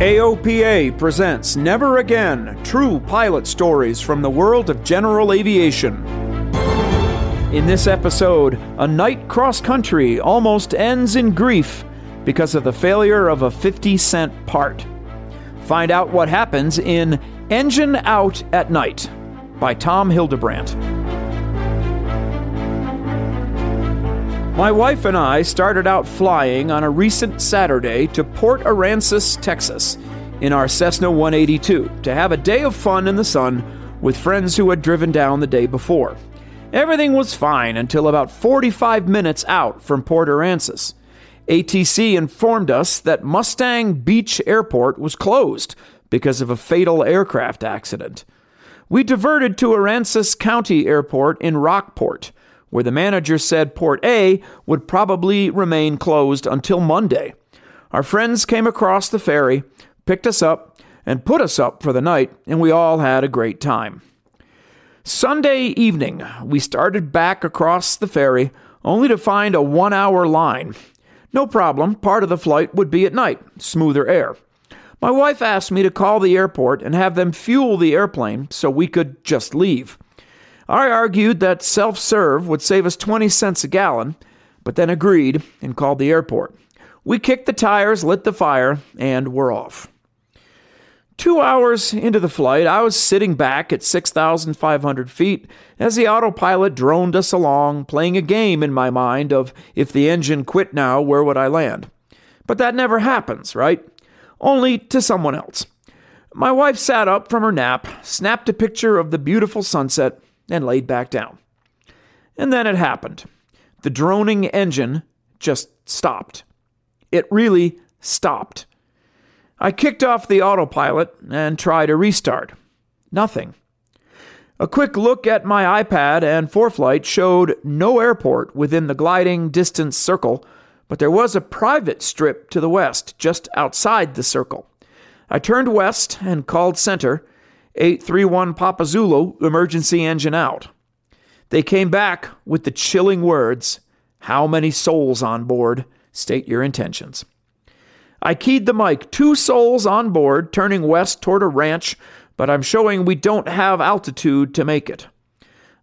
AOPA presents Never Again True Pilot Stories from the World of General Aviation. In this episode, a night cross country almost ends in grief because of the failure of a 50 cent part. Find out what happens in Engine Out at Night by Tom Hildebrandt. My wife and I started out flying on a recent Saturday to Port Aransas, Texas, in our Cessna 182 to have a day of fun in the sun with friends who had driven down the day before. Everything was fine until about 45 minutes out from Port Aransas. ATC informed us that Mustang Beach Airport was closed because of a fatal aircraft accident. We diverted to Aransas County Airport in Rockport where the manager said Port A would probably remain closed until Monday. Our friends came across the ferry, picked us up, and put us up for the night, and we all had a great time. Sunday evening, we started back across the ferry, only to find a one hour line. No problem, part of the flight would be at night, smoother air. My wife asked me to call the airport and have them fuel the airplane so we could just leave. I argued that self serve would save us 20 cents a gallon, but then agreed and called the airport. We kicked the tires, lit the fire, and were off. Two hours into the flight, I was sitting back at 6,500 feet as the autopilot droned us along, playing a game in my mind of if the engine quit now, where would I land? But that never happens, right? Only to someone else. My wife sat up from her nap, snapped a picture of the beautiful sunset, and laid back down. And then it happened. The droning engine just stopped. It really stopped. I kicked off the autopilot and tried a restart. Nothing. A quick look at my iPad and ForeFlight showed no airport within the gliding distance circle, but there was a private strip to the west, just outside the circle. I turned west and called center, 831 Papa Zulu, emergency engine out. They came back with the chilling words How many souls on board? State your intentions. I keyed the mic, two souls on board, turning west toward a ranch, but I'm showing we don't have altitude to make it.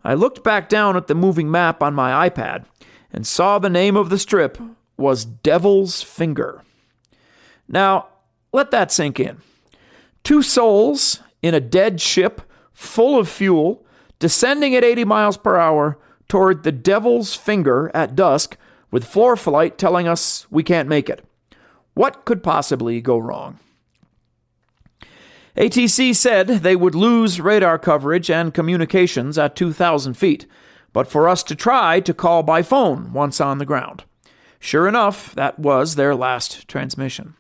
I looked back down at the moving map on my iPad and saw the name of the strip was Devil's Finger. Now, let that sink in. Two souls in a dead ship full of fuel, descending at 80 miles per hour toward the Devil's Finger at dusk, with ForeFlight telling us we can't make it. What could possibly go wrong? ATC said they would lose radar coverage and communications at 2,000 feet, but for us to try to call by phone once on the ground. Sure enough, that was their last transmission.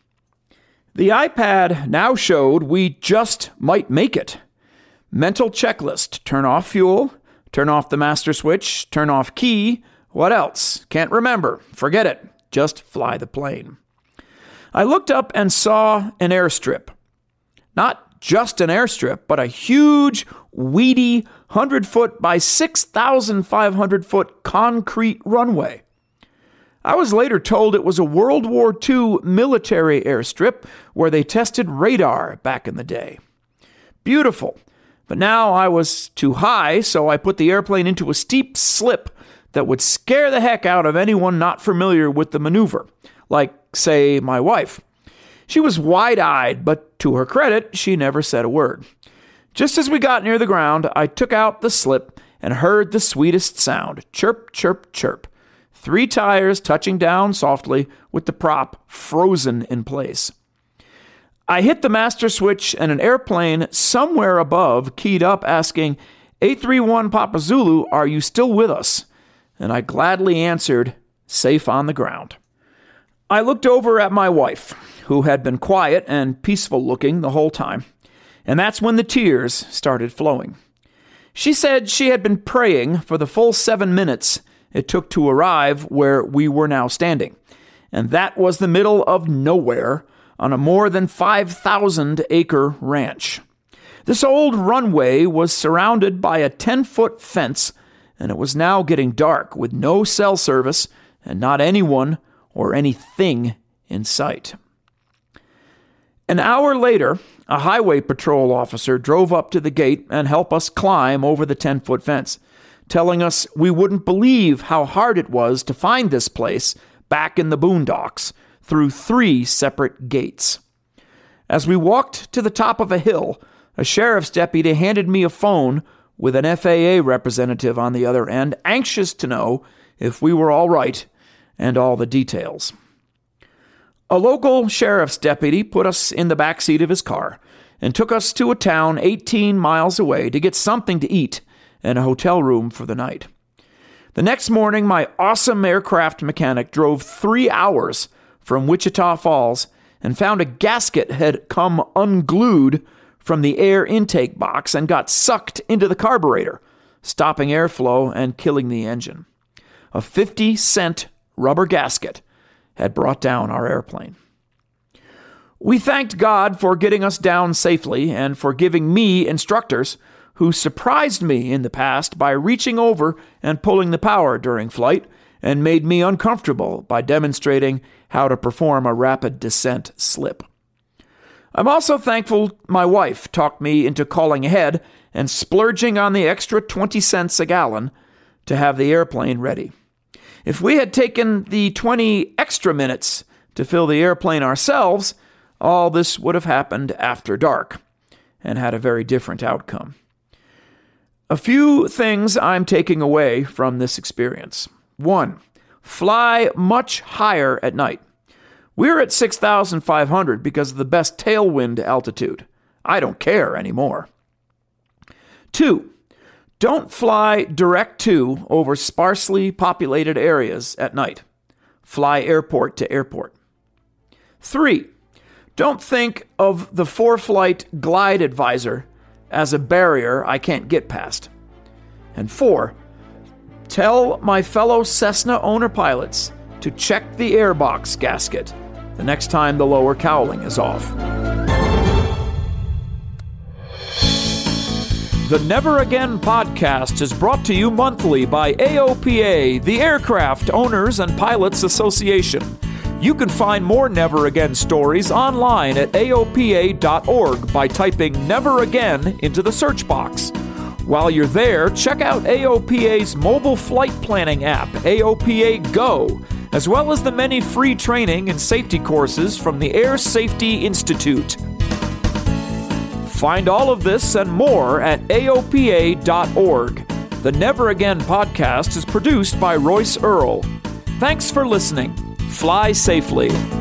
The iPad now showed we just might make it. Mental checklist turn off fuel, turn off the master switch, turn off key. What else? Can't remember. Forget it. Just fly the plane. I looked up and saw an airstrip. Not just an airstrip, but a huge, weedy, 100 foot by 6,500 foot concrete runway. I was later told it was a World War II military airstrip where they tested radar back in the day. Beautiful. But now I was too high, so I put the airplane into a steep slip that would scare the heck out of anyone not familiar with the maneuver, like, say, my wife. She was wide eyed, but to her credit, she never said a word. Just as we got near the ground, I took out the slip and heard the sweetest sound chirp, chirp, chirp three tires touching down softly with the prop frozen in place. I hit the master switch and an airplane somewhere above keyed up asking, 831 Papa Zulu, are you still with us? And I gladly answered, safe on the ground. I looked over at my wife, who had been quiet and peaceful looking the whole time, And that's when the tears started flowing. She said she had been praying for the full seven minutes it took to arrive where we were now standing. And that was the middle of nowhere on a more than 5,000 acre ranch. This old runway was surrounded by a 10 foot fence, and it was now getting dark with no cell service and not anyone or anything in sight. An hour later, a highway patrol officer drove up to the gate and helped us climb over the 10 foot fence, telling us we wouldn't believe how hard it was to find this place back in the boondocks through three separate gates. As we walked to the top of a hill, a sheriff's deputy handed me a phone with an FAA representative on the other end, anxious to know if we were all right and all the details. A local sheriff's deputy put us in the back seat of his car and took us to a town 18 miles away to get something to eat and a hotel room for the night. The next morning, my awesome aircraft mechanic drove three hours from Wichita Falls and found a gasket had come unglued from the air intake box and got sucked into the carburetor, stopping airflow and killing the engine. A 50 cent rubber gasket had brought down our airplane. We thanked God for getting us down safely and for giving me instructors who surprised me in the past by reaching over and pulling the power during flight and made me uncomfortable by demonstrating how to perform a rapid descent slip. I'm also thankful my wife talked me into calling ahead and splurging on the extra 20 cents a gallon to have the airplane ready. If we had taken the 20 extra minutes to fill the airplane ourselves, all this would have happened after dark and had a very different outcome. A few things I'm taking away from this experience. One, fly much higher at night. We're at 6,500 because of the best tailwind altitude. I don't care anymore. Two, don't fly direct to over sparsely populated areas at night. Fly airport to airport. Three, don't think of the ForeFlight glide advisor as a barrier I can't get past. And four, tell my fellow Cessna owner pilots to check the airbox gasket the next time the lower cowling is off. The Never Again podcast is brought to you monthly by AOPA, the Aircraft Owners and Pilots Association. You can find more Never Again stories online at AOPA.org by typing Never Again into the search box. While you're there, check out AOPA's mobile flight planning app, AOPA Go, as well as the many free training and safety courses from the Air Safety Institute. Find all of this and more at AOPA.org. The Never Again podcast is produced by Royce Earl. Thanks for listening. Fly safely.